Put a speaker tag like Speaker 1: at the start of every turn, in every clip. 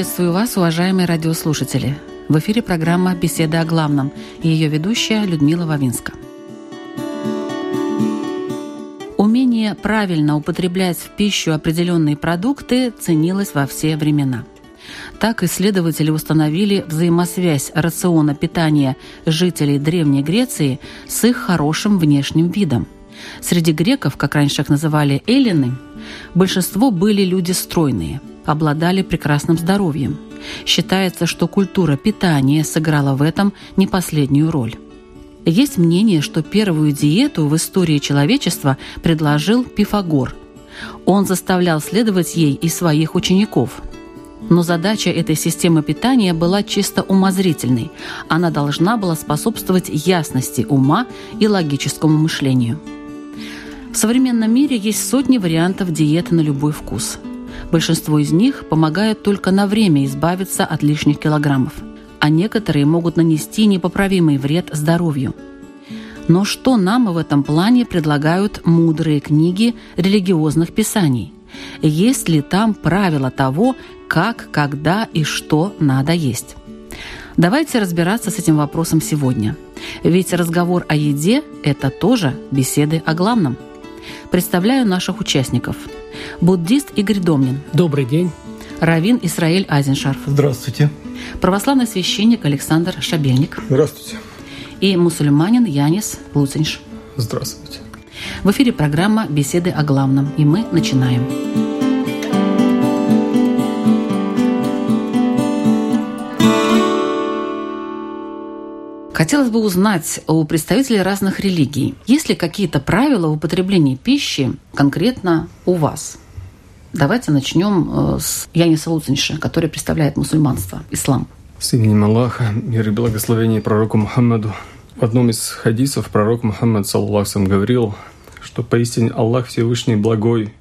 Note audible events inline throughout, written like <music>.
Speaker 1: Приветствую вас, уважаемые радиослушатели. В эфире программа «Беседа о главном» и ее ведущая Людмила Вавинска. Умение правильно употреблять в пищу определенные продукты ценилось во все времена. Так исследователи установили взаимосвязь рациона питания жителей Древней Греции с их хорошим внешним видом. Среди греков, как раньше их называли эллины, большинство были люди стройные – обладали прекрасным здоровьем. Считается, что культура питания сыграла в этом не последнюю роль. Есть мнение, что первую диету в истории человечества предложил Пифагор. Он заставлял следовать ей и своих учеников. Но задача этой системы питания была чисто умозрительной. Она должна была способствовать ясности ума и логическому мышлению. В современном мире есть сотни вариантов диеты на любой вкус – Большинство из них помогают только на время избавиться от лишних килограммов, а некоторые могут нанести непоправимый вред здоровью. Но что нам в этом плане предлагают мудрые книги религиозных писаний? Есть ли там правила того, как, когда и что надо есть? Давайте разбираться с этим вопросом сегодня. Ведь разговор о еде – это тоже беседы о главном. Представляю наших участников – Буддист Игорь Домнин.
Speaker 2: Добрый день.
Speaker 1: Равин Исраиль Азеншарф.
Speaker 3: Здравствуйте.
Speaker 1: Православный священник Александр Шабельник.
Speaker 3: Здравствуйте.
Speaker 1: И мусульманин Янис Луцинш.
Speaker 3: Здравствуйте.
Speaker 1: В эфире программа «Беседы о главном», и мы начинаем. Хотелось бы узнать у представителей разных религий, есть ли какие-то правила в употреблении пищи конкретно у вас? Давайте начнем э, с Яниса Луцинша, который представляет мусульманство, ислам.
Speaker 3: С именем Аллаха, мир и благословение пророку Мухаммаду. В одном из хадисов пророк Мухаммад, саллаху говорил, что поистине Аллах Всевышний благой,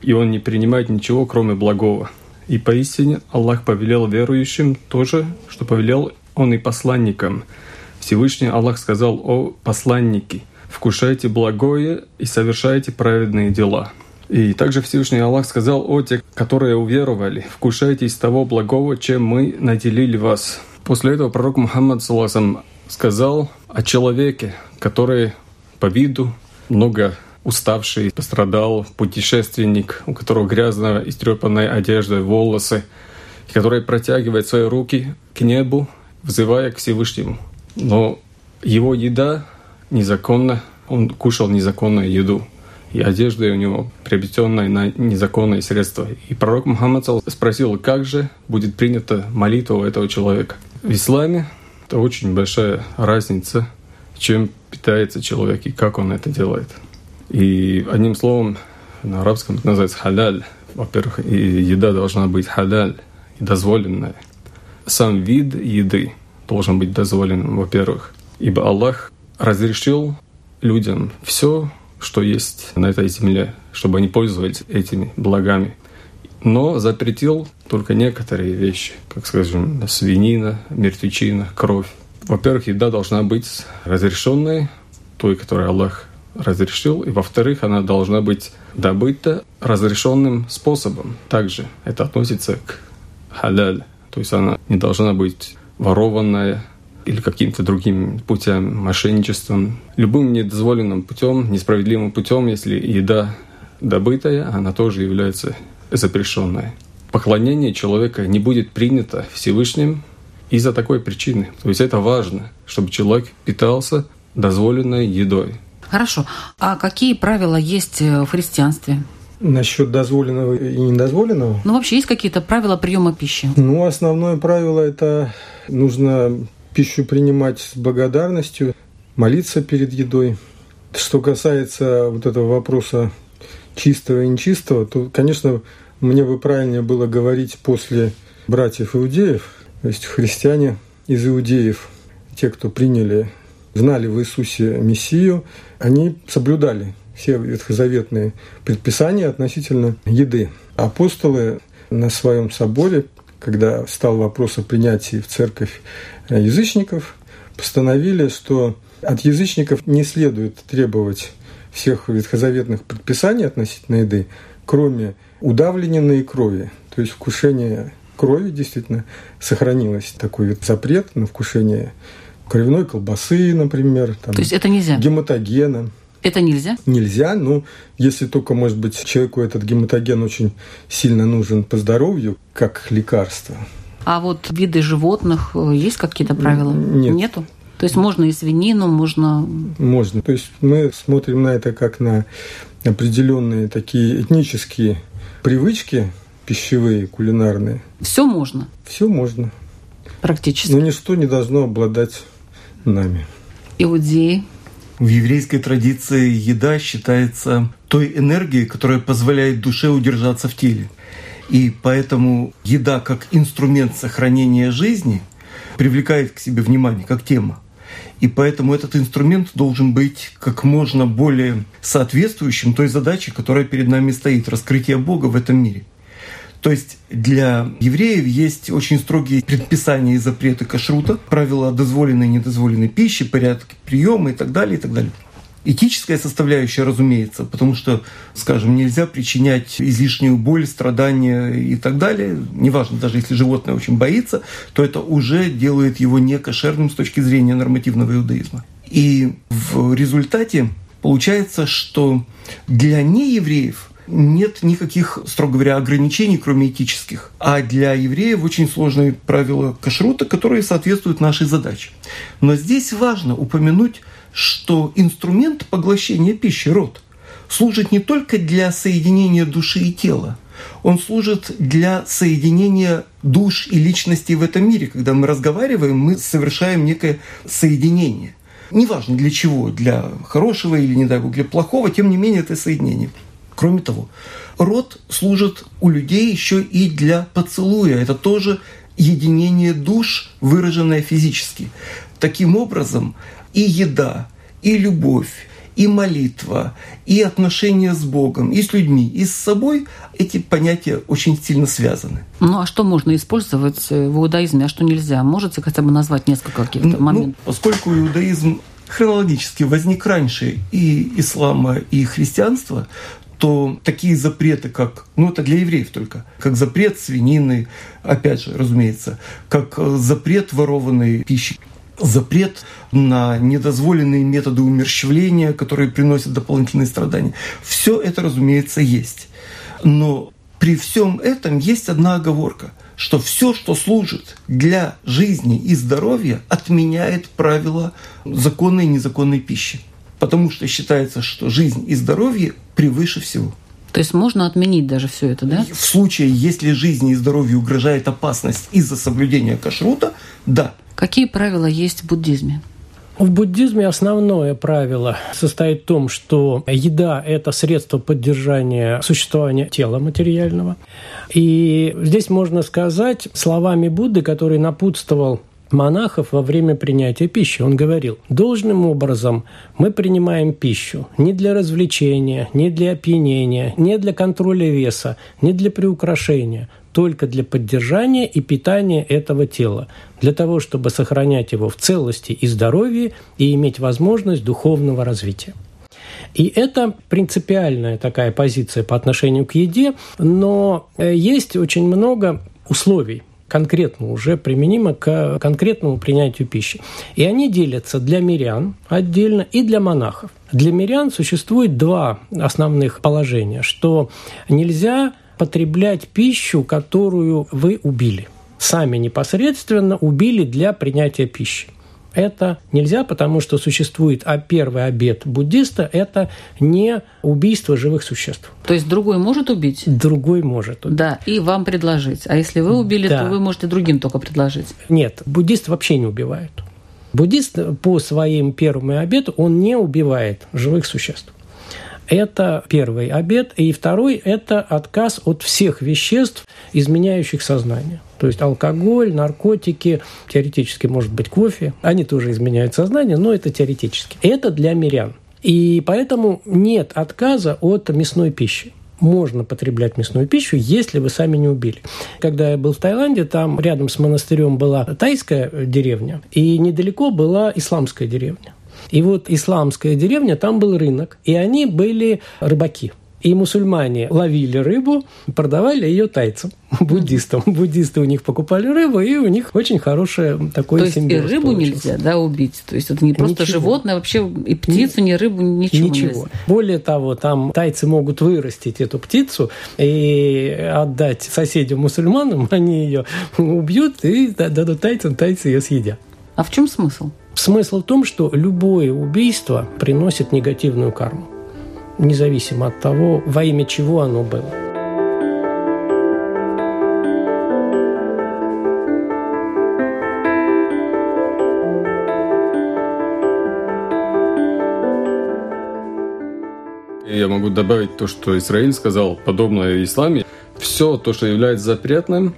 Speaker 3: и Он не принимает ничего, кроме благого. И поистине Аллах повелел верующим тоже, что повелел Он и посланникам – Всевышний Аллах сказал о посланнике, «Вкушайте благое и совершайте праведные дела». И также Всевышний Аллах сказал о тех, которые уверовали, «Вкушайте из того благого, чем мы наделили вас». После этого пророк Мухаммад саллахам сказал о человеке, который по виду много уставший, пострадал, путешественник, у которого грязная, истрепанная одежда, волосы, который протягивает свои руки к небу, взывая к Всевышнему – но его еда незаконна, он кушал незаконную еду. И одежда у него приобретенная на незаконные средства. И пророк Мухаммад спросил, как же будет принята молитва у этого человека. В исламе это очень большая разница, чем питается человек и как он это делает. И одним словом, на арабском это называется халяль. Во-первых, и еда должна быть халяль, дозволенная. Сам вид еды должен быть дозволен, во-первых, ибо Аллах разрешил людям все, что есть на этой земле, чтобы они пользовались этими благами. Но запретил только некоторые вещи, как, скажем, свинина, мертвечина, кровь. Во-первых, еда должна быть разрешенной, той, которую Аллах разрешил, и во-вторых, она должна быть добыта разрешенным способом. Также это относится к халяль, то есть она не должна быть ворованное или каким-то другим путем, мошенничеством, любым недозволенным путем, несправедливым путем, если еда добытая, она тоже является запрещенной. Поклонение человека не будет принято Всевышним из-за такой причины. То есть это важно, чтобы человек питался дозволенной едой.
Speaker 1: Хорошо. А какие правила есть в христианстве?
Speaker 2: Насчет дозволенного и недозволенного?
Speaker 1: Ну, вообще есть какие-то правила приема пищи?
Speaker 2: Ну, основное правило – это нужно пищу принимать с благодарностью, молиться перед едой. Что касается вот этого вопроса чистого и нечистого, то, конечно, мне бы правильнее было говорить после братьев иудеев, то есть христиане из иудеев, те, кто приняли, знали в Иисусе Мессию, они соблюдали все ветхозаветные предписания относительно еды. Апостолы на своем соборе, когда стал вопрос о принятии в церковь язычников, постановили, что от язычников не следует требовать всех ветхозаветных предписаний относительно еды, кроме удавленной крови, то есть вкушение крови действительно сохранилось такой вот запрет на вкушение кровяной колбасы, например.
Speaker 1: Там, то есть это нельзя?
Speaker 2: Гематогена.
Speaker 1: Это нельзя?
Speaker 2: Нельзя, ну, если только, может быть, человеку этот гематоген очень сильно нужен по здоровью, как лекарство.
Speaker 1: А вот виды животных, э, есть какие-то правила?
Speaker 2: Нет.
Speaker 1: Нету? То есть можно и свинину, можно...
Speaker 2: Можно. То есть мы смотрим на это как на определенные такие этнические привычки пищевые, кулинарные.
Speaker 1: Все можно?
Speaker 2: Все можно.
Speaker 1: Практически.
Speaker 2: Но ничто не должно обладать нами.
Speaker 1: Иудеи
Speaker 4: в еврейской традиции еда считается той энергией, которая позволяет душе удержаться в теле. И поэтому еда как инструмент сохранения жизни привлекает к себе внимание, как тема. И поэтому этот инструмент должен быть как можно более соответствующим той задаче, которая перед нами стоит – раскрытие Бога в этом мире. То есть для евреев есть очень строгие предписания и запреты кашрута, правила дозволенной и недозволенной пищи, порядок приема и так далее, и так далее. Этическая составляющая, разумеется, потому что, скажем, нельзя причинять излишнюю боль, страдания и так далее. Неважно, даже если животное очень боится, то это уже делает его некошерным с точки зрения нормативного иудаизма. И в результате получается, что для неевреев нет никаких, строго говоря, ограничений, кроме этических. А для евреев очень сложные правила кашрута, которые соответствуют нашей задаче. Но здесь важно упомянуть, что инструмент поглощения пищи, рот, служит не только для соединения души и тела, он служит для соединения душ и личностей в этом мире. Когда мы разговариваем, мы совершаем некое соединение. Неважно для чего, для хорошего или, не дай бог, для плохого, тем не менее это соединение. Кроме того, рот служит у людей еще и для поцелуя. Это тоже единение душ, выраженное физически. Таким образом, и еда, и любовь, и молитва, и отношения с Богом, и с людьми, и с собой, эти понятия очень сильно связаны.
Speaker 1: Ну а что можно использовать в иудаизме, а что нельзя? Можете хотя бы назвать несколько каких-то ну, моментов?
Speaker 4: Ну, поскольку иудаизм хронологически возник раньше и ислама, и христианства, то такие запреты, как, ну это для евреев только, как запрет свинины, опять же, разумеется, как э, запрет ворованной пищи, запрет на недозволенные методы умерщвления, которые приносят дополнительные страдания. Все это, разумеется, есть. Но при всем этом есть одна оговорка, что все, что служит для жизни и здоровья, отменяет правила законной и незаконной пищи потому что считается, что жизнь и здоровье превыше всего.
Speaker 1: То есть можно отменить даже все это, да?
Speaker 4: В случае, если жизни и здоровью угрожает опасность из-за соблюдения кашрута, да.
Speaker 1: Какие правила есть в буддизме?
Speaker 5: В буддизме основное правило состоит в том, что еда – это средство поддержания существования тела материального. И здесь можно сказать словами Будды, который напутствовал монахов во время принятия пищи. Он говорил, должным образом мы принимаем пищу не для развлечения, не для опьянения, не для контроля веса, не для приукрашения, только для поддержания и питания этого тела, для того, чтобы сохранять его в целости и здоровье и иметь возможность духовного развития. И это принципиальная такая позиция по отношению к еде, но э, есть очень много условий, конкретно уже применимо к конкретному принятию пищи. И они делятся для мирян отдельно и для монахов. Для мирян существует два основных положения, что нельзя потреблять пищу, которую вы убили. Сами непосредственно убили для принятия пищи это нельзя, потому что существует а первый обет буддиста – это не убийство живых существ.
Speaker 1: То есть другой может убить?
Speaker 5: Другой может убить.
Speaker 1: Да, и вам предложить. А если вы убили, да. то вы можете другим только предложить.
Speaker 5: Нет, буддист вообще не убивает. Буддист по своим первым обету, он не убивает живых существ. Это первый обет. И второй – это отказ от всех веществ, изменяющих сознание. То есть алкоголь, наркотики, теоретически может быть кофе. Они тоже изменяют сознание, но это теоретически. Это для мирян. И поэтому нет отказа от мясной пищи можно потреблять мясную пищу, если вы сами не убили. Когда я был в Таиланде, там рядом с монастырем была тайская деревня, и недалеко была исламская деревня. И вот исламская деревня, там был рынок, и они были рыбаки – и мусульмане ловили рыбу, продавали ее тайцам, <laughs> буддистам. Буддисты у них покупали рыбу, и у них очень хорошее такое
Speaker 1: То есть и рыбу получился. нельзя да, убить? То есть это не просто ничего. животное, вообще и птицу, ни рыбу, ничего, ничего. нельзя?
Speaker 5: Более того, там тайцы могут вырастить эту птицу и отдать соседям-мусульманам, <laughs> они ее убьют и дадут тайцам, тайцы ее съедят.
Speaker 1: А в чем смысл?
Speaker 5: Смысл в том, что любое убийство приносит негативную карму независимо от того, во имя чего оно было.
Speaker 3: Я могу добавить то, что Израиль сказал, подобное исламе. Все то, что является запретным,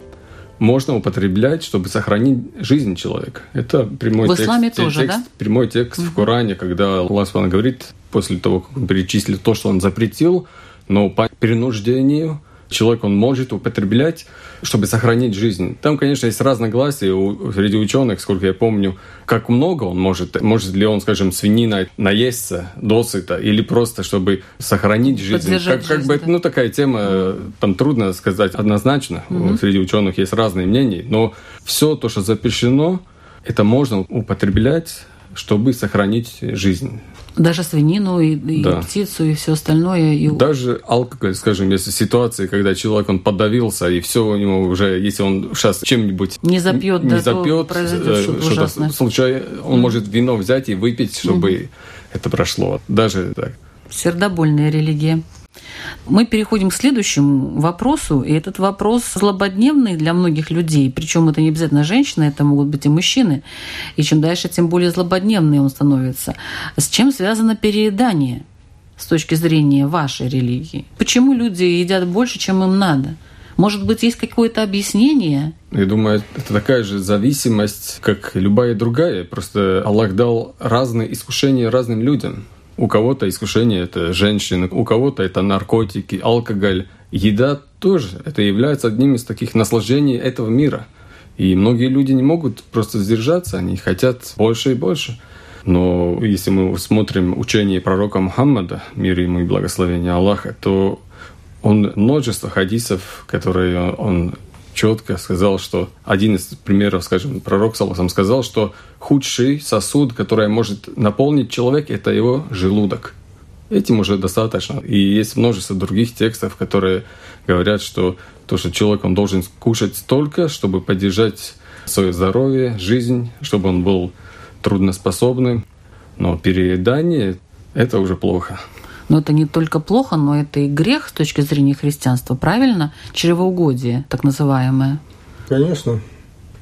Speaker 3: можно употреблять, чтобы сохранить жизнь человека. Это прямой в текст, тоже, текст, да? прямой текст угу. в Коране, когда Аллах говорит, после того, как он перечислил то, что он запретил, но по перенуждению человек он может употреблять, чтобы сохранить жизнь. Там, конечно, есть разногласия у, среди ученых, сколько я помню, как много он может. Может ли он, скажем, свинина наесться досыта или просто, чтобы сохранить жизнь. Как, жизнь, как бы, ну, такая тема, mm. там трудно сказать однозначно. Mm-hmm. Среди ученых есть разные мнения, но все то, что запрещено, это можно употреблять, чтобы сохранить жизнь.
Speaker 1: Даже свинину и, и да. птицу и все остальное. И...
Speaker 3: Даже алкоголь, скажем, если ситуации, когда человек он подавился и все у него уже, если он сейчас чем-нибудь
Speaker 1: не запьет,
Speaker 3: не да, запьет, э, что-то что случай, он mm. может вино взять и выпить, чтобы mm. это прошло. Даже так.
Speaker 1: Сердобольная религия. Мы переходим к следующему вопросу, и этот вопрос злободневный для многих людей, причем это не обязательно женщины, это могут быть и мужчины, и чем дальше, тем более злободневный он становится. С чем связано переедание с точки зрения вашей религии? Почему люди едят больше, чем им надо? Может быть, есть какое-то объяснение?
Speaker 3: Я думаю, это такая же зависимость, как любая другая. Просто Аллах дал разные искушения разным людям. У кого-то искушение – это женщины, у кого-то это наркотики, алкоголь. Еда тоже. Это является одним из таких наслаждений этого мира. И многие люди не могут просто сдержаться, они хотят больше и больше. Но если мы смотрим учение пророка Мухаммада, мир ему и благословение Аллаха, то он множество хадисов, которые он четко сказал, что один из примеров, скажем, пророк Саласам сказал, что худший сосуд, который может наполнить человек, это его желудок. Этим уже достаточно. И есть множество других текстов, которые говорят, что то, что человек он должен кушать столько, чтобы поддержать свое здоровье, жизнь, чтобы он был трудноспособным. Но переедание – это уже плохо.
Speaker 1: Но это не только плохо, но это и грех с точки зрения христианства, правильно? Чревоугодие, так называемое.
Speaker 2: Конечно.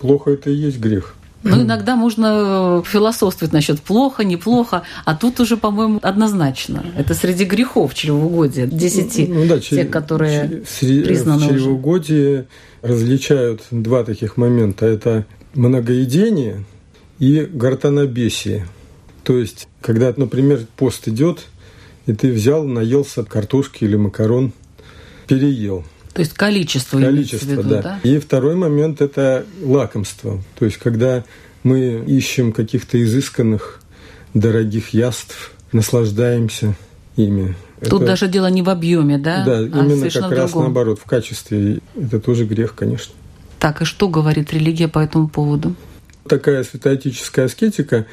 Speaker 2: Плохо это и есть грех.
Speaker 1: Ну, иногда можно философствовать насчет плохо, неплохо, а тут уже, по-моему, однозначно. Это среди грехов чревоугодия, десяти, ну, да, те, которые чрев... признаны
Speaker 2: чревоугодие уже. различают два таких момента. Это многоедение и гортанобесие. То есть, когда, например, пост идет, и ты взял, наелся картошки или макарон, переел.
Speaker 1: То есть количество.
Speaker 2: Количество, виду, да. да. И второй момент – это лакомство. То есть когда мы ищем каких-то изысканных, дорогих яств, наслаждаемся ими.
Speaker 1: Тут это... даже дело не в объеме, да?
Speaker 2: Да, а именно как раз наоборот, в качестве. Это тоже грех, конечно.
Speaker 1: Так, и что говорит религия по этому поводу?
Speaker 2: Такая святоотеческая аскетика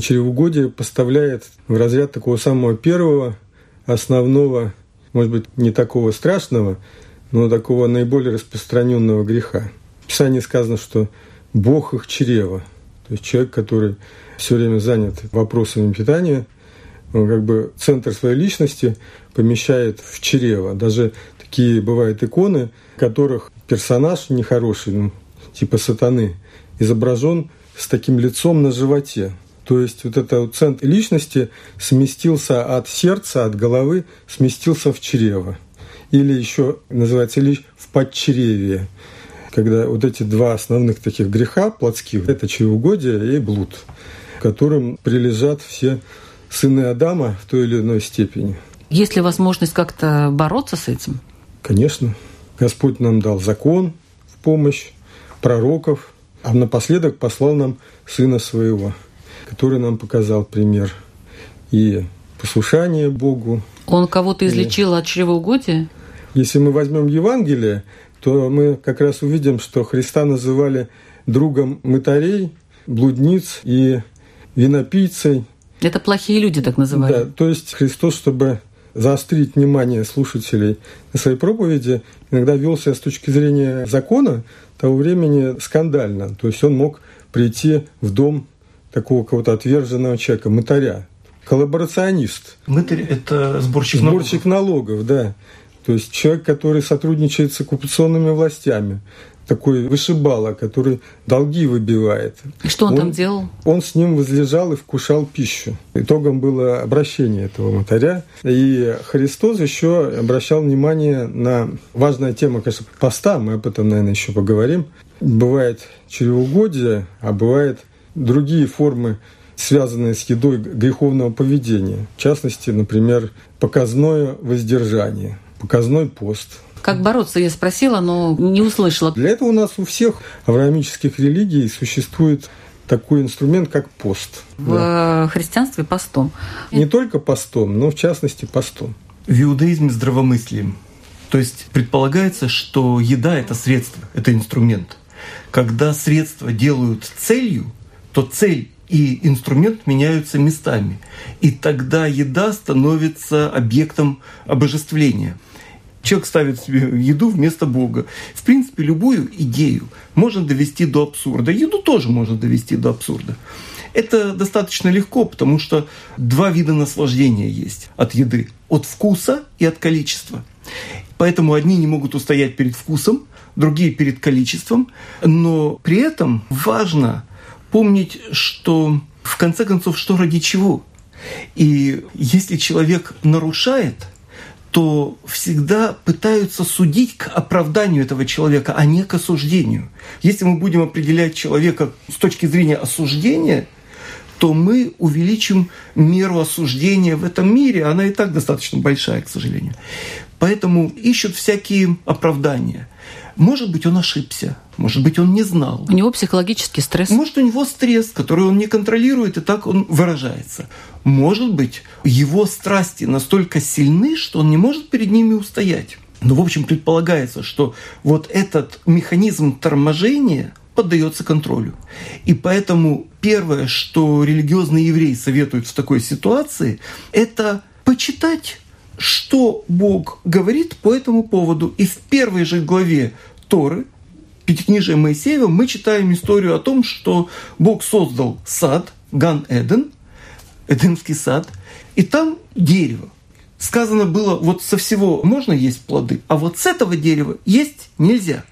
Speaker 2: чревоугодие поставляет в разряд такого самого первого, основного, может быть, не такого страшного, но такого наиболее распространенного греха. В Писании сказано, что Бог их чрева. То есть человек, который все время занят вопросами питания, он как бы центр своей личности помещает в чрево. Даже такие бывают иконы, которых персонаж нехороший, ну, типа сатаны, изображен с таким лицом на животе. То есть вот это вот центр личности сместился от сердца, от головы, сместился в чрево. Или еще называется лишь в подчревие когда вот эти два основных таких греха плотских – это чревоугодие и блуд, которым прилежат все сыны Адама в той или иной степени.
Speaker 1: Есть ли возможность как-то бороться с этим?
Speaker 2: Конечно. Господь нам дал закон в помощь, пророков, а напоследок послал нам Сына Своего, который нам показал пример и послушание Богу.
Speaker 1: Он кого-то излечил и... от чревоугодия?
Speaker 2: Если мы возьмем Евангелие, то мы как раз увидим, что Христа называли другом мытарей, блудниц и винопийцей.
Speaker 1: Это плохие люди так называли.
Speaker 2: Да, то есть Христос, чтобы заострить внимание слушателей на своей проповеди, иногда вел себя с точки зрения закона того времени скандально. То есть он мог прийти в дом такого кого-то отверженного человека, мытаря, коллаборационист.
Speaker 4: Мытарь – это сборщик,
Speaker 2: сборщик налогов. налогов, да. То есть человек, который сотрудничает с оккупационными властями, такой вышибала, который долги выбивает.
Speaker 1: И что он, он там делал?
Speaker 2: Он с ним возлежал и вкушал пищу. Итогом было обращение этого мотаря. И Христос еще обращал внимание на важная тема, конечно, поста, мы об этом, наверное, еще поговорим. Бывает чревоугодие, а бывает другие формы связанные с едой греховного поведения. В частности, например, показное воздержание показной пост.
Speaker 1: Как бороться, я спросила, но не услышала.
Speaker 2: Для этого у нас у всех авраамических религий существует такой инструмент, как пост.
Speaker 1: В да. христианстве постом.
Speaker 2: Не только постом, но в частности постом.
Speaker 4: В иудаизме здравомыслием. То есть предполагается, что еда – это средство, это инструмент. Когда средства делают целью, то цель и инструмент меняются местами. И тогда еда становится объектом обожествления. Человек ставит себе еду вместо Бога. В принципе, любую идею можно довести до абсурда. Еду тоже можно довести до абсурда. Это достаточно легко, потому что два вида наслаждения есть от еды. От вкуса и от количества. Поэтому одни не могут устоять перед вкусом, другие перед количеством. Но при этом важно помнить, что в конце концов, что ради чего. И если человек нарушает – то всегда пытаются судить к оправданию этого человека, а не к осуждению. Если мы будем определять человека с точки зрения осуждения, то мы увеличим меру осуждения в этом мире. Она и так достаточно большая, к сожалению. Поэтому ищут всякие оправдания. Может быть, он ошибся, может быть, он не знал.
Speaker 1: У него психологический стресс.
Speaker 4: Может, у него стресс, который он не контролирует, и так он выражается. Может быть, его страсти настолько сильны, что он не может перед ними устоять. Но, в общем, предполагается, что вот этот механизм торможения поддается контролю. И поэтому первое, что религиозные евреи советуют в такой ситуации, это почитать что Бог говорит по этому поводу. И в первой же главе Торы, Пятикнижия Моисеева, мы читаем историю о том, что Бог создал сад, Ган-Эден, Эдемский сад, и там дерево. Сказано было, вот со всего можно есть плоды, а вот с этого дерева есть нельзя.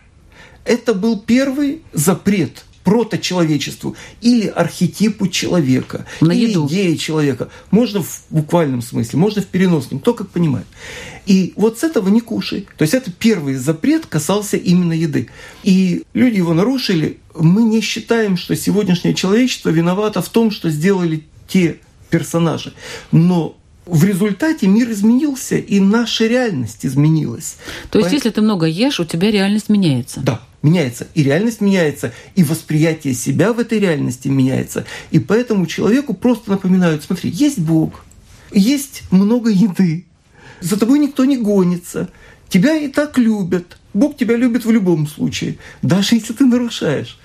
Speaker 4: Это был первый запрет проточеловечеству или архетипу человека,
Speaker 1: На
Speaker 4: или
Speaker 1: еду.
Speaker 4: идее человека. Можно в буквальном смысле, можно в переносном, кто как понимает. И вот с этого не кушай. То есть это первый запрет касался именно еды. И люди его нарушили. Мы не считаем, что сегодняшнее человечество виновато в том, что сделали те персонажи. Но в результате мир изменился, и наша реальность изменилась.
Speaker 1: То есть, По... если ты много ешь, у тебя реальность меняется?
Speaker 4: Да, меняется. И реальность меняется, и восприятие себя в этой реальности меняется. И поэтому человеку просто напоминают, смотри, есть Бог, есть много еды, за тобой никто не гонится, тебя и так любят. Бог тебя любит в любом случае, даже если ты нарушаешь.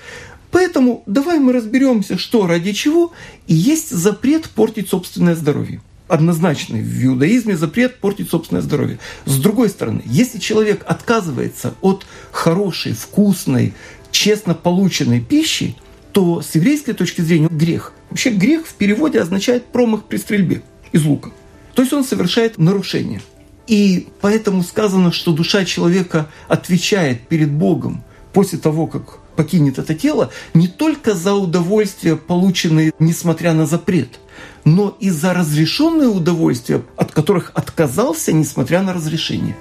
Speaker 4: Поэтому давай мы разберемся, что ради чего, и есть запрет портить собственное здоровье однозначный в иудаизме запрет портить собственное здоровье. С другой стороны, если человек отказывается от хорошей, вкусной, честно полученной пищи, то с еврейской точки зрения грех. Вообще грех в переводе означает промах при стрельбе из лука. То есть он совершает нарушение. И поэтому сказано, что душа человека отвечает перед Богом после того, как покинет это тело не только за удовольствие, полученное несмотря на запрет, но и за разрешенные удовольствия, от которых отказался, несмотря на разрешение.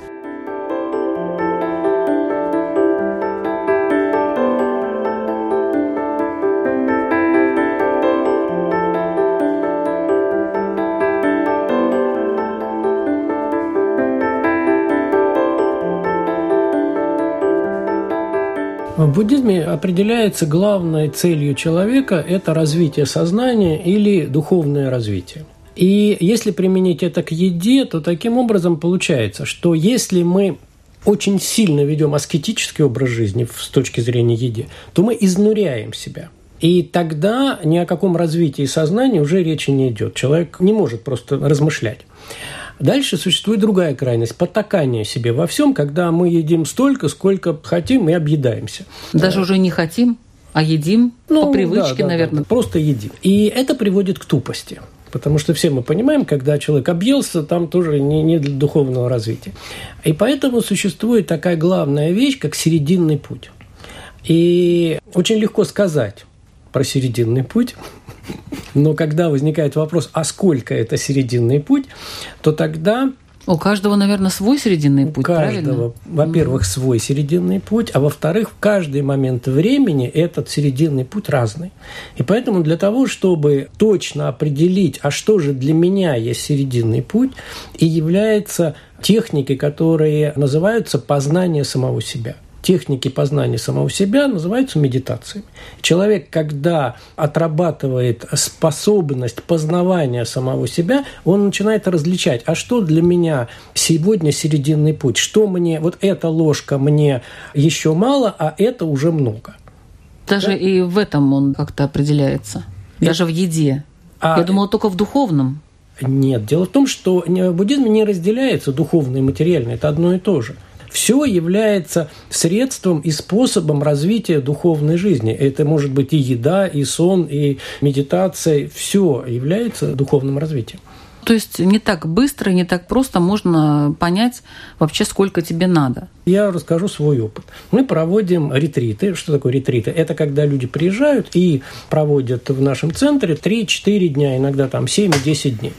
Speaker 5: В буддизме определяется главной целью человека – это развитие сознания или духовное развитие. И если применить это к еде, то таким образом получается, что если мы очень сильно ведем аскетический образ жизни с точки зрения еды, то мы изнуряем себя. И тогда ни о каком развитии сознания уже речи не идет. Человек не может просто размышлять. Дальше существует другая крайность – потакание себе во всем, когда мы едим столько, сколько хотим и объедаемся.
Speaker 1: Даже уже не хотим, а едим ну, по привычке, да, да, наверное.
Speaker 5: Да, просто едим. И это приводит к тупости. Потому что все мы понимаем, когда человек объелся, там тоже не, не для духовного развития. И поэтому существует такая главная вещь, как серединный путь. И очень легко сказать про серединный путь, но когда возникает вопрос, а сколько это серединный путь, то тогда
Speaker 1: у каждого, наверное, свой серединный путь,
Speaker 5: У каждого, во-первых, свой серединный путь, а во-вторых, в каждый момент времени этот серединный путь разный. И поэтому для того, чтобы точно определить, а что же для меня есть серединный путь, и является техникой, которые называются познание самого себя – техники познания самого себя называются медитациями. Человек, когда отрабатывает способность познавания самого себя, он начинает различать, а что для меня сегодня серединный путь, что мне, вот эта ложка мне еще мало, а это уже много.
Speaker 1: Даже да? и в этом он как-то определяется, даже в еде. А... Я думала, только в духовном.
Speaker 5: Нет, дело в том, что в буддизме не разделяется духовное и материальное, это одно и то же все является средством и способом развития духовной жизни. Это может быть и еда, и сон, и медитация. Все является духовным развитием.
Speaker 1: То есть не так быстро, не так просто можно понять вообще, сколько тебе надо.
Speaker 5: Я расскажу свой опыт. Мы проводим ретриты. Что такое ретриты? Это когда люди приезжают и проводят в нашем центре 3-4 дня, иногда там 7-10 дней.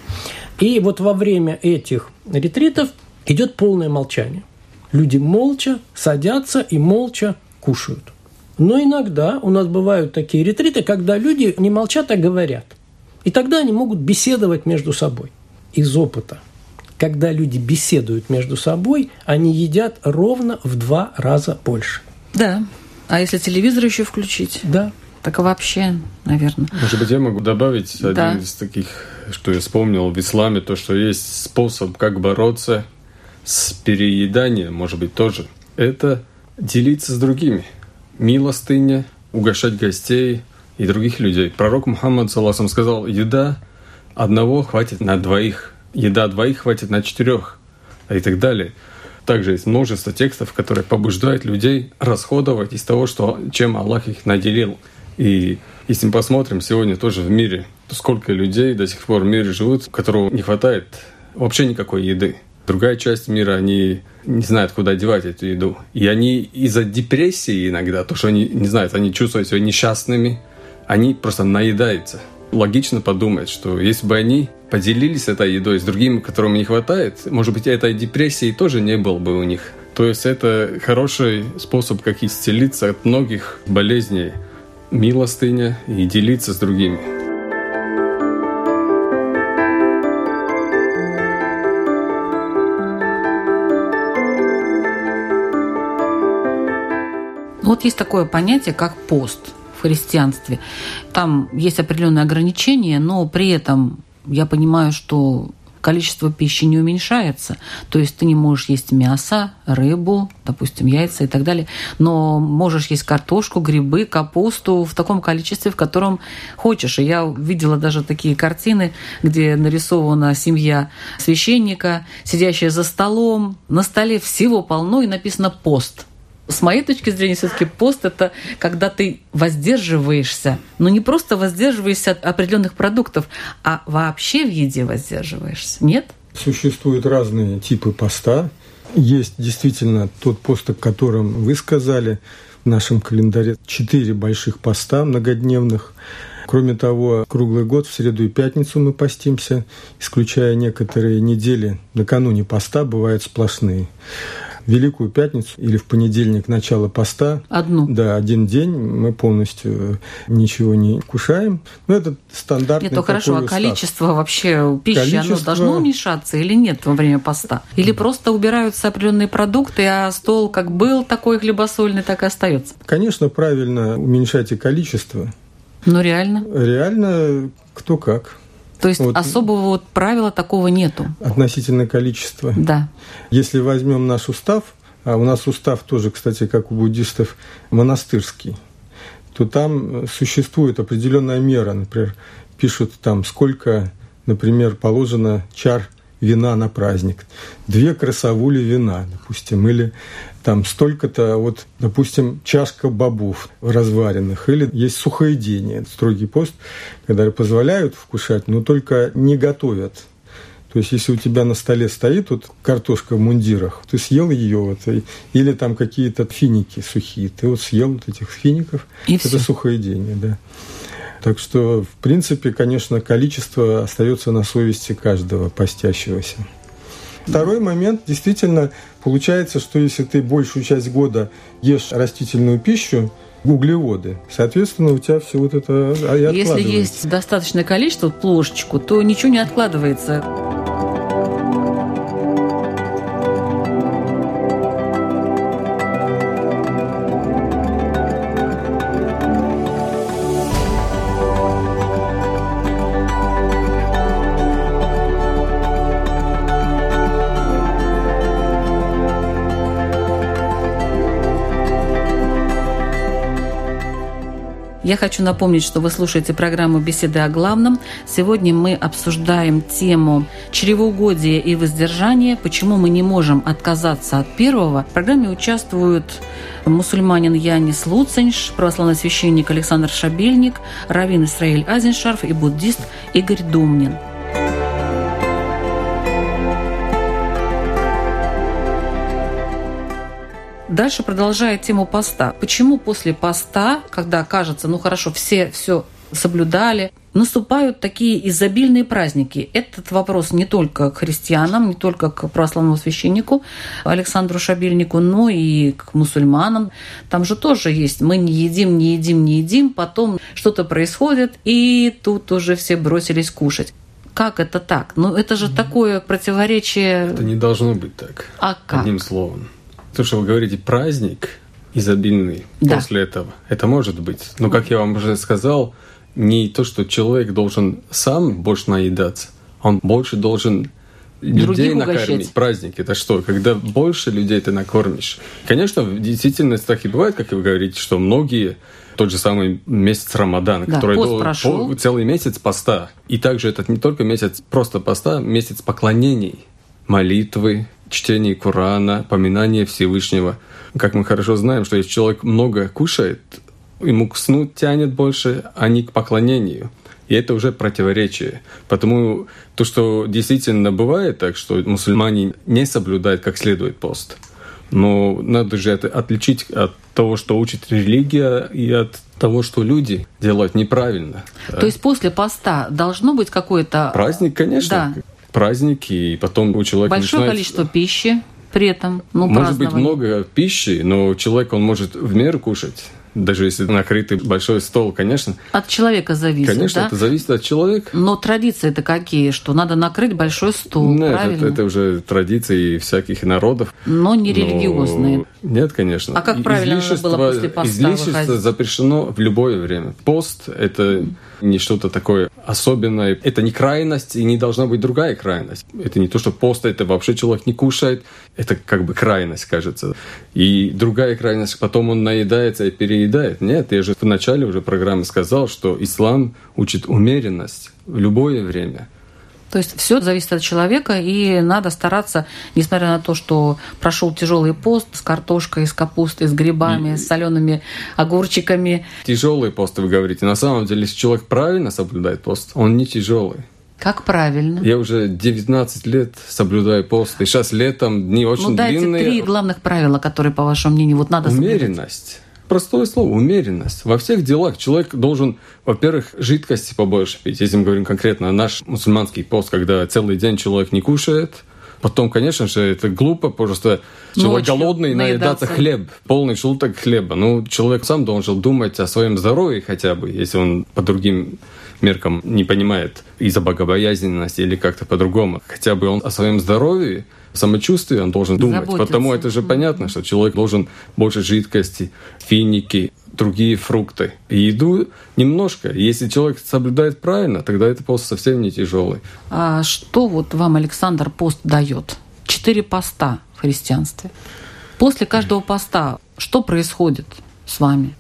Speaker 5: И вот во время этих ретритов идет полное молчание. Люди молча садятся и молча кушают. Но иногда у нас бывают такие ретриты, когда люди не молчат, а говорят. И тогда они могут беседовать между собой. Из опыта. Когда люди беседуют между собой, они едят ровно в два раза больше.
Speaker 1: Да. А если телевизор еще включить?
Speaker 5: Да.
Speaker 1: Так вообще, наверное.
Speaker 3: Может быть, я могу добавить да. один из таких, что я вспомнил в исламе, то, что есть способ, как бороться с перееданием, может быть, тоже, это делиться с другими. Милостыня, угощать гостей и других людей. Пророк Мухаммад, саллахам, сказал, еда одного хватит на двоих, еда двоих хватит на четырех, и так далее. Также есть множество текстов, которые побуждают людей расходовать из того, что, чем Аллах их наделил. И если мы посмотрим сегодня тоже в мире, сколько людей до сих пор в мире живут, которого не хватает вообще никакой еды. Другая часть мира, они не знают, куда девать эту еду. И они из-за депрессии иногда, то, что они не знают, они чувствуют себя несчастными, они просто наедаются. Логично подумать, что если бы они поделились этой едой с другими, которым не хватает, может быть, этой депрессии тоже не было бы у них. То есть это хороший способ, как исцелиться от многих болезней. Милостыня и делиться с другими.
Speaker 1: Вот есть такое понятие, как пост в христианстве. Там есть определенные ограничения, но при этом я понимаю, что количество пищи не уменьшается. То есть ты не можешь есть мясо, рыбу, допустим, яйца и так далее, но можешь есть картошку, грибы, капусту в таком количестве, в котором хочешь. И я видела даже такие картины, где нарисована семья священника, сидящая за столом, на столе всего полно и написано «пост». С моей точки зрения, все-таки пост это когда ты воздерживаешься, но не просто воздерживаешься от определенных продуктов, а вообще в еде воздерживаешься. Нет?
Speaker 2: Существуют разные типы поста. Есть действительно тот пост, о котором вы сказали. в нашем календаре четыре больших поста многодневных. Кроме того, круглый год в среду и пятницу мы постимся, исключая некоторые недели накануне поста бывают сплошные. Великую Пятницу или в понедельник начало поста.
Speaker 1: Одну.
Speaker 2: Да, один день мы полностью ничего не кушаем. Ну, это стандартный
Speaker 1: Нет, ну хорошо, а
Speaker 2: устав.
Speaker 1: количество вообще пищи,
Speaker 2: Количество...
Speaker 1: оно должно уменьшаться или нет во время поста? Или просто убираются определенные продукты, а стол как был такой хлебосольный, так и остается?
Speaker 2: Конечно, правильно уменьшать и количество.
Speaker 1: Ну, реально?
Speaker 2: Реально кто как.
Speaker 1: То есть вот. особого вот правила такого нету?
Speaker 2: Относительно количества.
Speaker 1: Да.
Speaker 2: Если возьмем наш устав, а у нас устав тоже, кстати, как у буддистов, монастырский, то там существует определенная мера. Например, пишут там, сколько, например, положено чар вина на праздник. Две красовули вина, допустим, или там столько-то, вот, допустим, чашка бобов разваренных, или есть сухоедение, строгий пост, когда позволяют вкушать, но только не готовят. То есть, если у тебя на столе стоит вот картошка в мундирах, ты съел ее, вот, или там какие-то финики сухие, ты вот съел вот этих фиников,
Speaker 1: И
Speaker 2: это
Speaker 1: все.
Speaker 2: сухоедение, да. Так что, в принципе, конечно, количество остается на совести каждого постящегося. Второй момент, действительно, получается, что если ты большую часть года ешь растительную пищу, углеводы, соответственно, у тебя все вот это и
Speaker 1: Если есть достаточное количество, плошечку, то ничего не откладывается. Я хочу напомнить, что вы слушаете программу «Беседы о главном». Сегодня мы обсуждаем тему чревоугодия и воздержания, почему мы не можем отказаться от первого. В программе участвуют мусульманин Янис Луцинш, православный священник Александр Шабельник, раввин Исраиль Азеншарф и буддист Игорь Думнин. Дальше продолжая тему поста. Почему после поста, когда кажется, ну хорошо, все все соблюдали, наступают такие изобильные праздники? Этот вопрос не только к христианам, не только к православному священнику Александру Шабельнику, но и к мусульманам. Там же тоже есть мы не едим, не едим, не едим, потом что-то происходит, и тут уже все бросились кушать. Как это так? Ну, это же такое противоречие.
Speaker 3: Это не должно быть так.
Speaker 1: А как?
Speaker 3: Одним словом. То, что вы говорите праздник изобильный
Speaker 1: Да.
Speaker 3: после этого, это может быть. Но, как я вам уже сказал, не то, что человек должен сам больше наедаться, он больше должен людей
Speaker 1: угощать.
Speaker 3: накормить. Праздник это что? Когда больше людей ты накормишь. Конечно, в действительности так и бывает, как вы говорите, что многие тот же самый месяц Рамадан,
Speaker 1: Да,
Speaker 3: который
Speaker 1: пост
Speaker 3: был
Speaker 1: прошел.
Speaker 3: по- целый месяц поста. И также это не только месяц просто поста, месяц поклонений, молитвы, чтение Корана, поминание Всевышнего. Как мы хорошо знаем, что если человек много кушает, ему к сну тянет больше, а не к поклонению. И это уже противоречие. Потому то, что действительно бывает так, что мусульмане не соблюдают как следует пост. Но надо же это отличить от того, что учит религия, и от того, что люди делают неправильно.
Speaker 1: То есть после поста должно быть какое-то
Speaker 3: Праздник, конечно.
Speaker 1: Да.
Speaker 3: Праздник, и потом у человека
Speaker 1: большое
Speaker 3: начинается-
Speaker 1: количество пищи при этом. Ну,
Speaker 3: Может быть много пищи, но человек он может в меру кушать. Даже если накрытый большой стол, конечно.
Speaker 1: От человека зависит,
Speaker 3: Конечно,
Speaker 1: да?
Speaker 3: это зависит от человека.
Speaker 1: Но традиции-то какие? Что надо накрыть большой стол,
Speaker 3: это,
Speaker 1: правильно?
Speaker 3: это уже традиции всяких народов.
Speaker 1: Но не
Speaker 3: Но
Speaker 1: религиозные.
Speaker 3: Нет, конечно.
Speaker 1: А как правильно
Speaker 3: излишество-
Speaker 1: было после поста
Speaker 3: Излишество
Speaker 1: выходить?
Speaker 3: запрещено в любое время. Пост – это не что-то такое особенное. Это не крайность, и не должна быть другая крайность. Это не то, что пост – это вообще человек не кушает. Это как бы крайность, кажется. И другая крайность, потом он наедается и переедает. Нет, я же в начале уже программы сказал, что ислам учит умеренность в любое время.
Speaker 1: То есть все зависит от человека, и надо стараться, несмотря на то, что прошел тяжелый пост с картошкой, с капустой, с грибами, с солеными огурчиками.
Speaker 3: Тяжелый пост, вы говорите. На самом деле, если человек правильно соблюдает пост, он не тяжелый.
Speaker 1: Как правильно?
Speaker 3: Я уже 19 лет соблюдаю пост. И сейчас летом дни очень
Speaker 1: ну, дайте
Speaker 3: длинные.
Speaker 1: три главных правила, которые, по вашему мнению, вот надо соблюдать.
Speaker 3: Умеренность. Простое слово – умеренность. Во всех делах человек должен, во-первых, жидкости побольше пить. Если мы говорим конкретно о наш мусульманский пост, когда целый день человек не кушает, Потом, конечно же, это глупо, просто человек Ночью голодный, наедаться хлеб, полный желток хлеба. Ну, человек сам должен думать о своем здоровье хотя бы, если он по другим меркам не понимает из-за богобоязненности или как-то по-другому. Хотя бы он о своем здоровье самочувствии он должен думать. Заботиться. Потому это же понятно, что человек должен больше жидкости, финики, другие фрукты. И еду немножко. Если человек соблюдает правильно, тогда это пост совсем не тяжелый.
Speaker 1: А что вот вам Александр пост дает? Четыре поста в христианстве. После каждого поста что происходит с вами?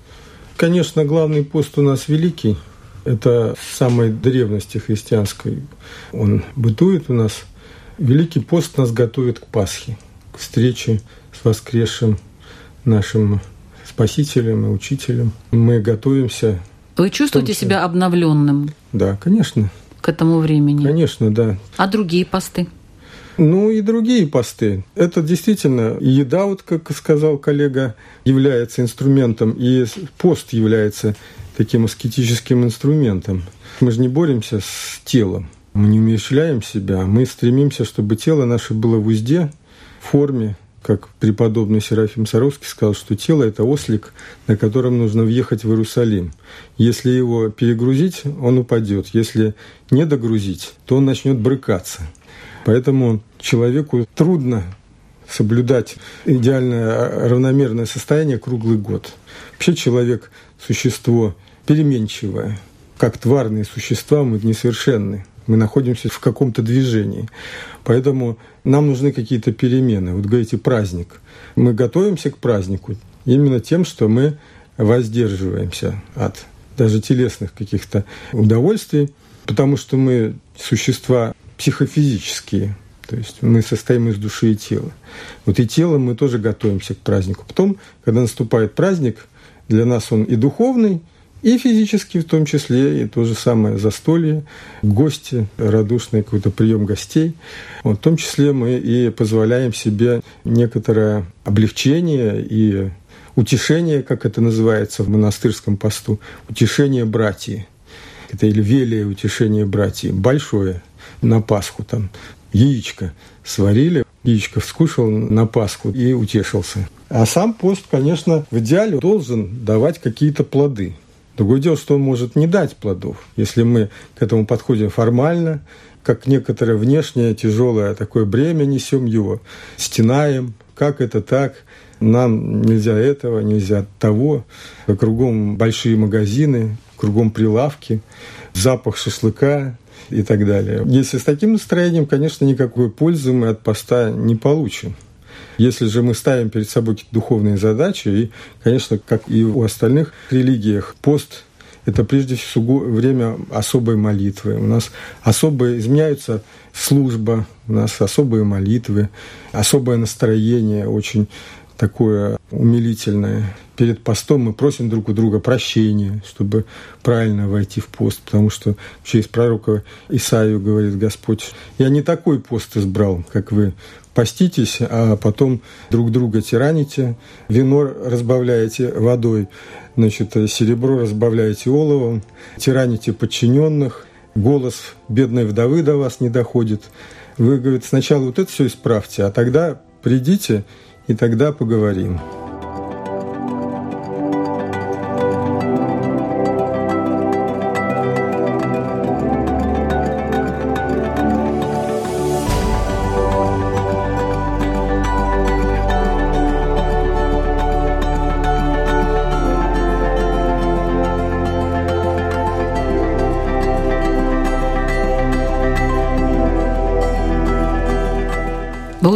Speaker 2: Конечно, главный пост у нас великий. Это самой древности христианской. Он бытует у нас – Великий пост нас готовит к Пасхе, к встрече с воскресшим нашим Спасителем и Учителем. Мы готовимся.
Speaker 1: Вы чувствуете том, себя обновленным?
Speaker 2: Да, конечно.
Speaker 1: К этому времени?
Speaker 2: Конечно, да.
Speaker 1: А другие посты?
Speaker 2: Ну и другие посты. Это действительно еда, вот как сказал коллега, является инструментом, и пост является таким аскетическим инструментом. Мы же не боремся с телом. Мы не умерщвляем себя, мы стремимся, чтобы тело наше было в узде, в форме, как преподобный Серафим Саровский сказал, что тело – это ослик, на котором нужно въехать в Иерусалим. Если его перегрузить, он упадет. Если не догрузить, то он начнет брыкаться. Поэтому человеку трудно соблюдать идеальное равномерное состояние круглый год. Вообще человек – существо переменчивое. Как тварные существа мы несовершенны мы находимся в каком-то движении. Поэтому нам нужны какие-то перемены. Вот говорите, праздник. Мы готовимся к празднику именно тем, что мы воздерживаемся от даже телесных каких-то удовольствий, потому что мы существа психофизические, то есть мы состоим из души и тела. Вот и телом мы тоже готовимся к празднику. Потом, когда наступает праздник, для нас он и духовный, и физически в том числе, и то же самое застолье, гости, радушный какой-то прием гостей. Вот, в том числе мы и позволяем себе некоторое облегчение и утешение, как это называется в монастырском посту, утешение братьев. Это или велие утешение братьев. Большое на Пасху там яичко сварили, яичко вскушал на Пасху и утешился. А сам пост, конечно, в идеале должен давать какие-то плоды – Другое дело, что он может не дать плодов, если мы к этому подходим формально, как некоторое внешнее тяжелое такое бремя несем его, стенаем, как это так, нам нельзя этого, нельзя того, кругом большие магазины, кругом прилавки, запах шашлыка и так далее. Если с таким настроением, конечно, никакой пользы мы от поста не получим. Если же мы ставим перед собой какие-то духовные задачи, и, конечно, как и у остальных религиях, пост это прежде всего время особой молитвы. У нас особо изменяются служба, у нас особые молитвы, особое настроение очень такое умилительное. Перед постом мы просим друг у друга прощения, чтобы правильно войти в пост, потому что через пророка Исаию говорит Господь, я не такой пост избрал, как вы поститесь, а потом друг друга тираните, вино разбавляете водой, значит, серебро разбавляете оловом, тираните подчиненных, голос бедной вдовы до вас не доходит. Вы, говорит, сначала вот это все исправьте, а тогда придите, и тогда поговорим.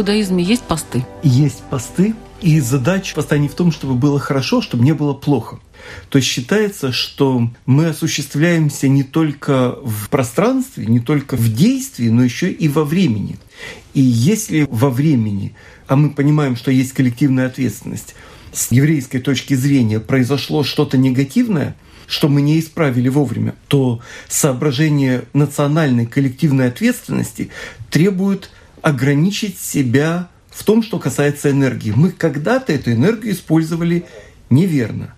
Speaker 1: В иудаизме есть посты?
Speaker 4: Есть посты, и задача поста не в том, чтобы было хорошо, чтобы не было плохо. То есть считается, что мы осуществляемся не только в пространстве, не только в действии, но еще и во времени. И если во времени, а мы понимаем, что есть коллективная ответственность, с еврейской точки зрения произошло что-то негативное, что мы не исправили вовремя, то соображение национальной коллективной ответственности требует ограничить себя в том, что касается энергии. Мы когда-то эту энергию использовали неверно.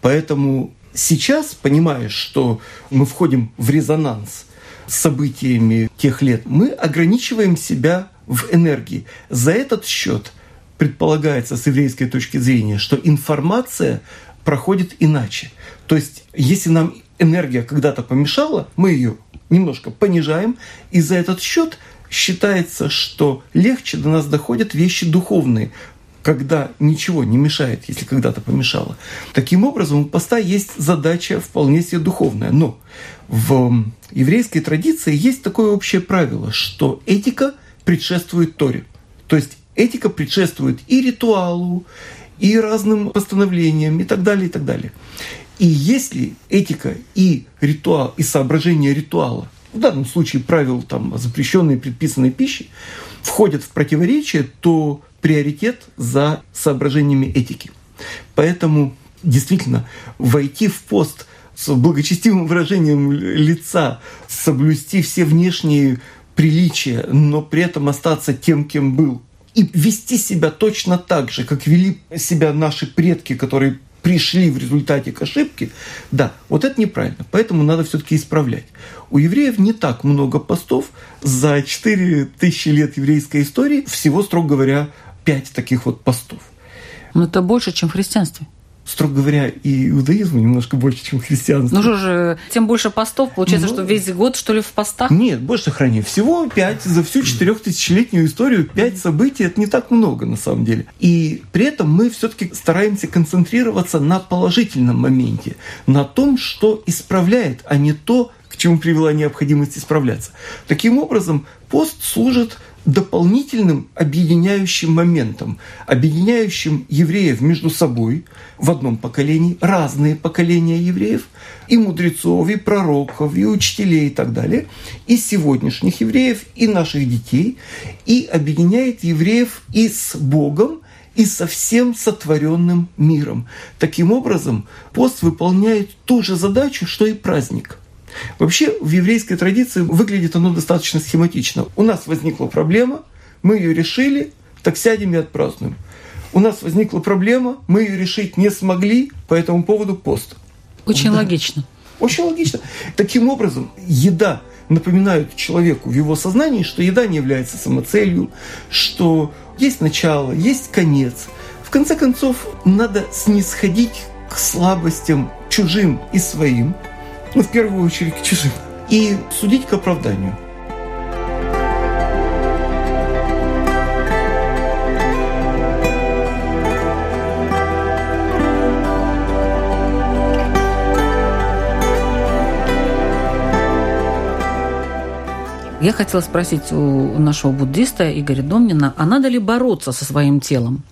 Speaker 4: Поэтому сейчас, понимая, что мы входим в резонанс с событиями тех лет, мы ограничиваем себя в энергии. За этот счет предполагается с еврейской точки зрения, что информация проходит иначе. То есть, если нам энергия когда-то помешала, мы ее немножко понижаем, и за этот счет считается, что легче до нас доходят вещи духовные, когда ничего не мешает, если когда-то помешало. Таким образом, у поста есть задача вполне себе духовная. Но в еврейской традиции есть такое общее правило, что этика предшествует Торе. То есть этика предшествует и ритуалу, и разным постановлениям, и так далее, и так далее. И если этика и ритуал, и соображение ритуала, в данном случае правил там, запрещенной и предписанной пищи, входят в противоречие, то приоритет за соображениями этики. Поэтому действительно войти в пост с благочестивым выражением лица, соблюсти все внешние приличия, но при этом остаться тем, кем был, и вести себя точно так же, как вели себя наши предки, которые пришли в результате к ошибке, да, вот это неправильно. Поэтому надо все-таки исправлять. У евреев не так много постов. За 4000 лет еврейской истории всего, строго говоря, 5 таких вот постов.
Speaker 1: Но это больше, чем в христианстве
Speaker 4: строго говоря, и иудаизму немножко больше, чем христианство.
Speaker 1: Ну что же, тем больше постов, получается, ну, что весь год, что ли, в постах?
Speaker 4: Нет, больше сохрани. Всего пять за всю четырехтысячелетнюю историю, пять событий, это не так много на самом деле. И при этом мы все-таки стараемся концентрироваться на положительном моменте, на том, что исправляет, а не то, к чему привела необходимость исправляться. Таким образом, пост служит дополнительным объединяющим моментом, объединяющим евреев между собой в одном поколении, разные поколения евреев, и мудрецов, и пророков, и учителей и так далее, и сегодняшних евреев, и наших детей, и объединяет евреев и с Богом, и со всем сотворенным миром. Таким образом, пост выполняет ту же задачу, что и праздник – Вообще в еврейской традиции выглядит оно достаточно схематично. У нас возникла проблема, мы ее решили, так сядем и отпразднуем. У нас возникла проблема, мы ее решить не смогли, по этому поводу пост.
Speaker 1: Очень да. логично.
Speaker 4: Очень логично. Таким образом, еда напоминает человеку в его сознании, что еда не является самоцелью, что есть начало, есть конец. В конце концов, надо снисходить к слабостям чужим и своим, ну, в первую очередь, к чужим, и судить к оправданию.
Speaker 1: Я хотела спросить у нашего буддиста Игоря Домнина, а надо ли бороться со своим телом?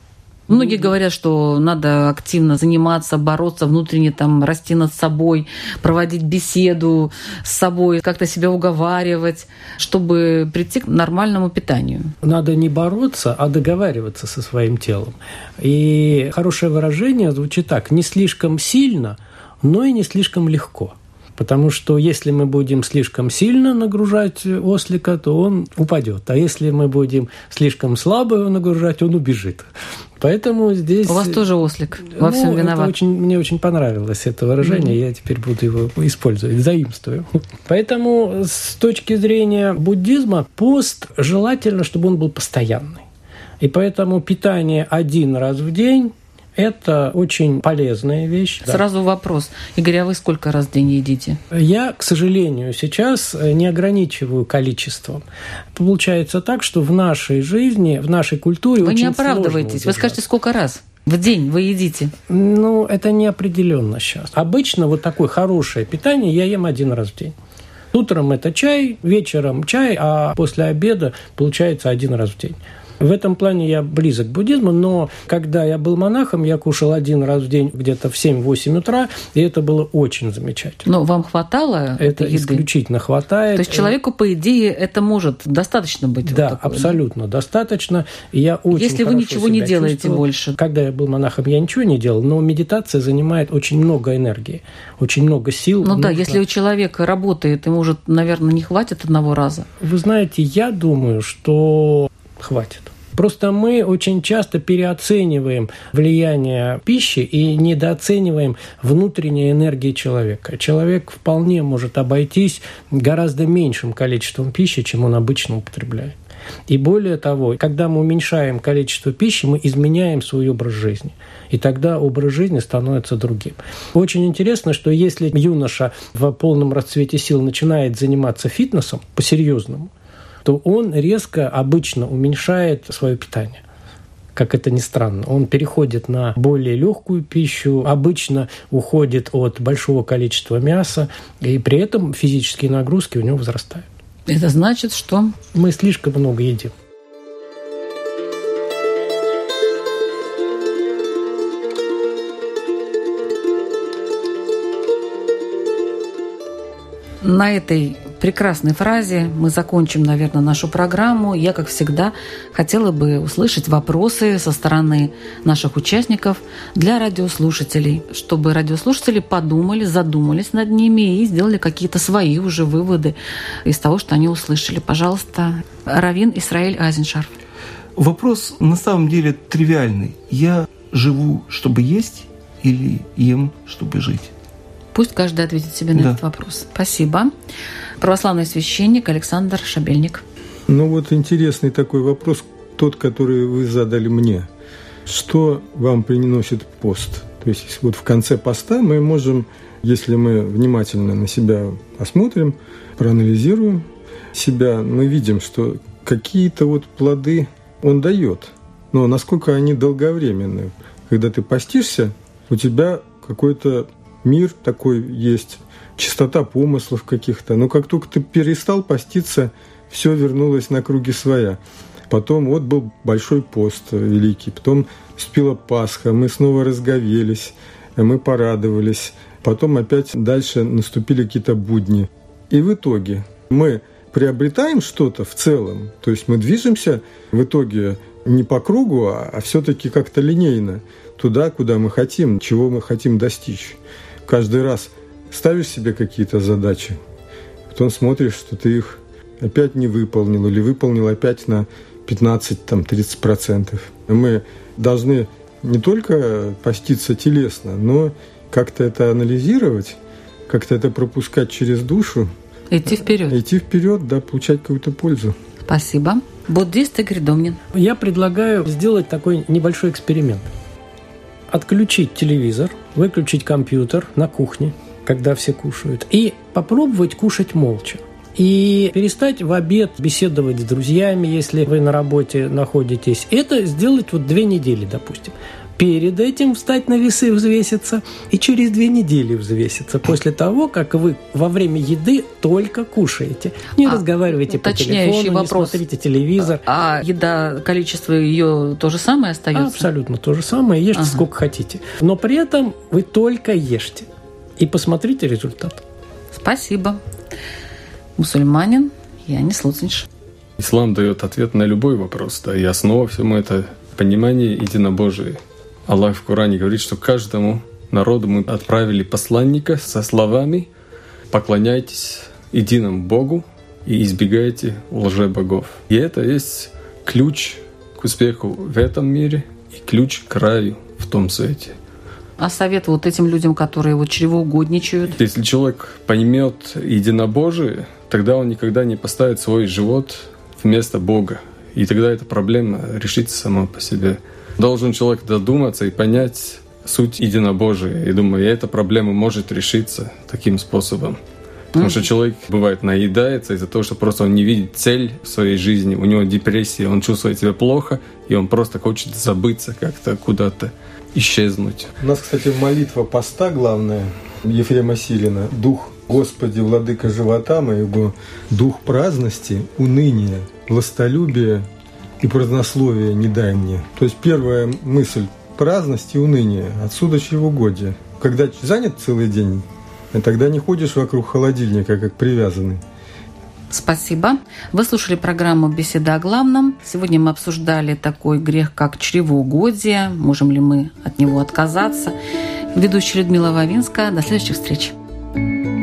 Speaker 1: Многие говорят, что надо активно заниматься, бороться внутренне, там, расти над собой, проводить беседу с собой, как-то себя уговаривать, чтобы прийти к нормальному питанию.
Speaker 5: Надо не бороться, а договариваться со своим телом. И хорошее выражение звучит так: не слишком сильно, но и не слишком легко. Потому что если мы будем слишком сильно нагружать ослика, то он упадет. А если мы будем слишком слабо его нагружать, он убежит. Поэтому здесь...
Speaker 1: У вас тоже ослик во ну, всем виноват.
Speaker 5: Это очень, мне очень понравилось это выражение, mm-hmm. я теперь буду его использовать, заимствую. Поэтому с точки зрения буддизма пост желательно, чтобы он был постоянный. И поэтому питание один раз в день это очень полезная вещь.
Speaker 1: Сразу да. вопрос. Игорь, а вы сколько раз в день едите?
Speaker 5: Я, к сожалению, сейчас не ограничиваю количеством. Получается так, что в нашей жизни, в нашей культуре
Speaker 1: Вы
Speaker 5: очень
Speaker 1: не оправдываетесь. Вы скажете, сколько раз? В день вы едите?
Speaker 5: Ну, это неопределенно сейчас. Обычно вот такое хорошее питание я ем один раз в день. Утром это чай, вечером чай, а после обеда получается один раз в день. В этом плане я близок к буддизму, но когда я был монахом, я кушал один раз в день где-то в 7-8 утра, и это было очень замечательно.
Speaker 1: Но вам хватало
Speaker 5: Это еды? исключительно хватает.
Speaker 1: То есть человеку, по идее, это может достаточно быть?
Speaker 5: Да, вот такое, абсолютно да? достаточно. Я очень
Speaker 1: Если вы ничего не делаете
Speaker 5: чувствовал.
Speaker 1: больше?
Speaker 5: Когда я был монахом, я ничего не делал, но медитация занимает очень много энергии, очень много сил.
Speaker 1: Ну нужно... да, если у человека работает, ему уже, наверное, не хватит одного раза.
Speaker 5: Вы знаете, я думаю, что хватит. Просто мы очень часто переоцениваем влияние пищи и недооцениваем внутренней энергии человека. Человек вполне может обойтись гораздо меньшим количеством пищи, чем он обычно употребляет. И более того, когда мы уменьшаем количество пищи, мы изменяем свой образ жизни. И тогда образ жизни становится другим. Очень интересно, что если юноша в полном расцвете сил начинает заниматься фитнесом по-серьезному, то он резко обычно уменьшает свое питание как это ни странно. Он переходит на более легкую пищу, обычно уходит от большого количества мяса, и при этом физические нагрузки у него возрастают.
Speaker 1: Это значит, что...
Speaker 5: Мы слишком много едим.
Speaker 1: На этой прекрасной фразе мы закончим, наверное, нашу программу. Я, как всегда, хотела бы услышать вопросы со стороны наших участников для радиослушателей, чтобы радиослушатели подумали, задумались над ними и сделали какие-то свои уже выводы из того, что они услышали. Пожалуйста, Равин Исраиль Азиншарф.
Speaker 4: Вопрос на самом деле тривиальный. Я живу, чтобы есть, или ем, чтобы жить?
Speaker 1: Пусть каждый ответит себе на да. этот вопрос. Спасибо. Православный священник Александр Шабельник.
Speaker 2: Ну вот интересный такой вопрос, тот, который вы задали мне. Что вам приносит пост? То есть вот в конце поста мы можем, если мы внимательно на себя посмотрим, проанализируем себя, мы видим, что какие-то вот плоды он дает. Но насколько они долговременные? Когда ты постишься, у тебя какой-то мир такой есть, чистота помыслов каких-то. Но как только ты перестал поститься, все вернулось на круги своя. Потом вот был большой пост великий, потом спила Пасха, мы снова разговелись, мы порадовались. Потом опять дальше наступили какие-то будни. И в итоге мы приобретаем что-то в целом, то есть мы движемся в итоге не по кругу, а, а все-таки как-то линейно туда, куда мы хотим, чего мы хотим достичь каждый раз ставишь себе какие-то задачи, потом смотришь, что ты их опять не выполнил или выполнил опять на 15-30%. Мы должны не только поститься телесно, но как-то это анализировать, как-то это пропускать через душу.
Speaker 1: Идти вперед.
Speaker 2: Идти вперед, да, получать какую-то пользу.
Speaker 1: Спасибо. Буддист Игорь Домнин.
Speaker 5: Я предлагаю сделать такой небольшой эксперимент отключить телевизор, выключить компьютер на кухне, когда все кушают, и попробовать кушать молча. И перестать в обед беседовать с друзьями, если вы на работе находитесь. Это сделать вот две недели, допустим перед этим встать на весы, взвеситься, и через две недели взвеситься, после того, как вы во время еды только кушаете. Не а, разговаривайте по телефону, вопрос. не смотрите телевизор.
Speaker 1: А еда, количество ее то же самое остается?
Speaker 5: Абсолютно то же самое, ешьте ага. сколько хотите. Но при этом вы только ешьте. И посмотрите результат.
Speaker 1: Спасибо. Мусульманин, я не Слуцинш.
Speaker 3: Ислам дает ответ на любой вопрос, да, и основа всему это понимание единобожия. Аллах в Коране говорит, что каждому народу мы отправили посланника со словами «Поклоняйтесь единому Богу и избегайте лже-богов». И это есть ключ к успеху в этом мире и ключ к раю в том свете.
Speaker 1: А совет вот этим людям, которые вот чревоугодничают?
Speaker 3: Если человек поймет единобожие, тогда он никогда не поставит свой живот вместо Бога. И тогда эта проблема решится сама по себе. Должен человек додуматься и понять суть единобожия. И думаю, эта проблема может решиться таким способом. Потому что человек, бывает, наедается из-за того, что просто он не видит цель в своей жизни, у него депрессия, он чувствует себя плохо, и он просто хочет забыться как-то, куда-то исчезнуть.
Speaker 2: У нас, кстати, молитва поста главная Ефрема Силина. Дух Господи, владыка живота моего, дух праздности, уныния, властолюбия, и празднословие не дай мне. То есть первая мысль – праздность и уныние, отсюда чревоугодие. Когда занят целый день, тогда не ходишь вокруг холодильника, как привязанный.
Speaker 1: Спасибо. Вы слушали программу «Беседа о главном». Сегодня мы обсуждали такой грех, как чревоугодие. Можем ли мы от него отказаться? Ведущая Людмила Вавинска. До следующих встреч. thank you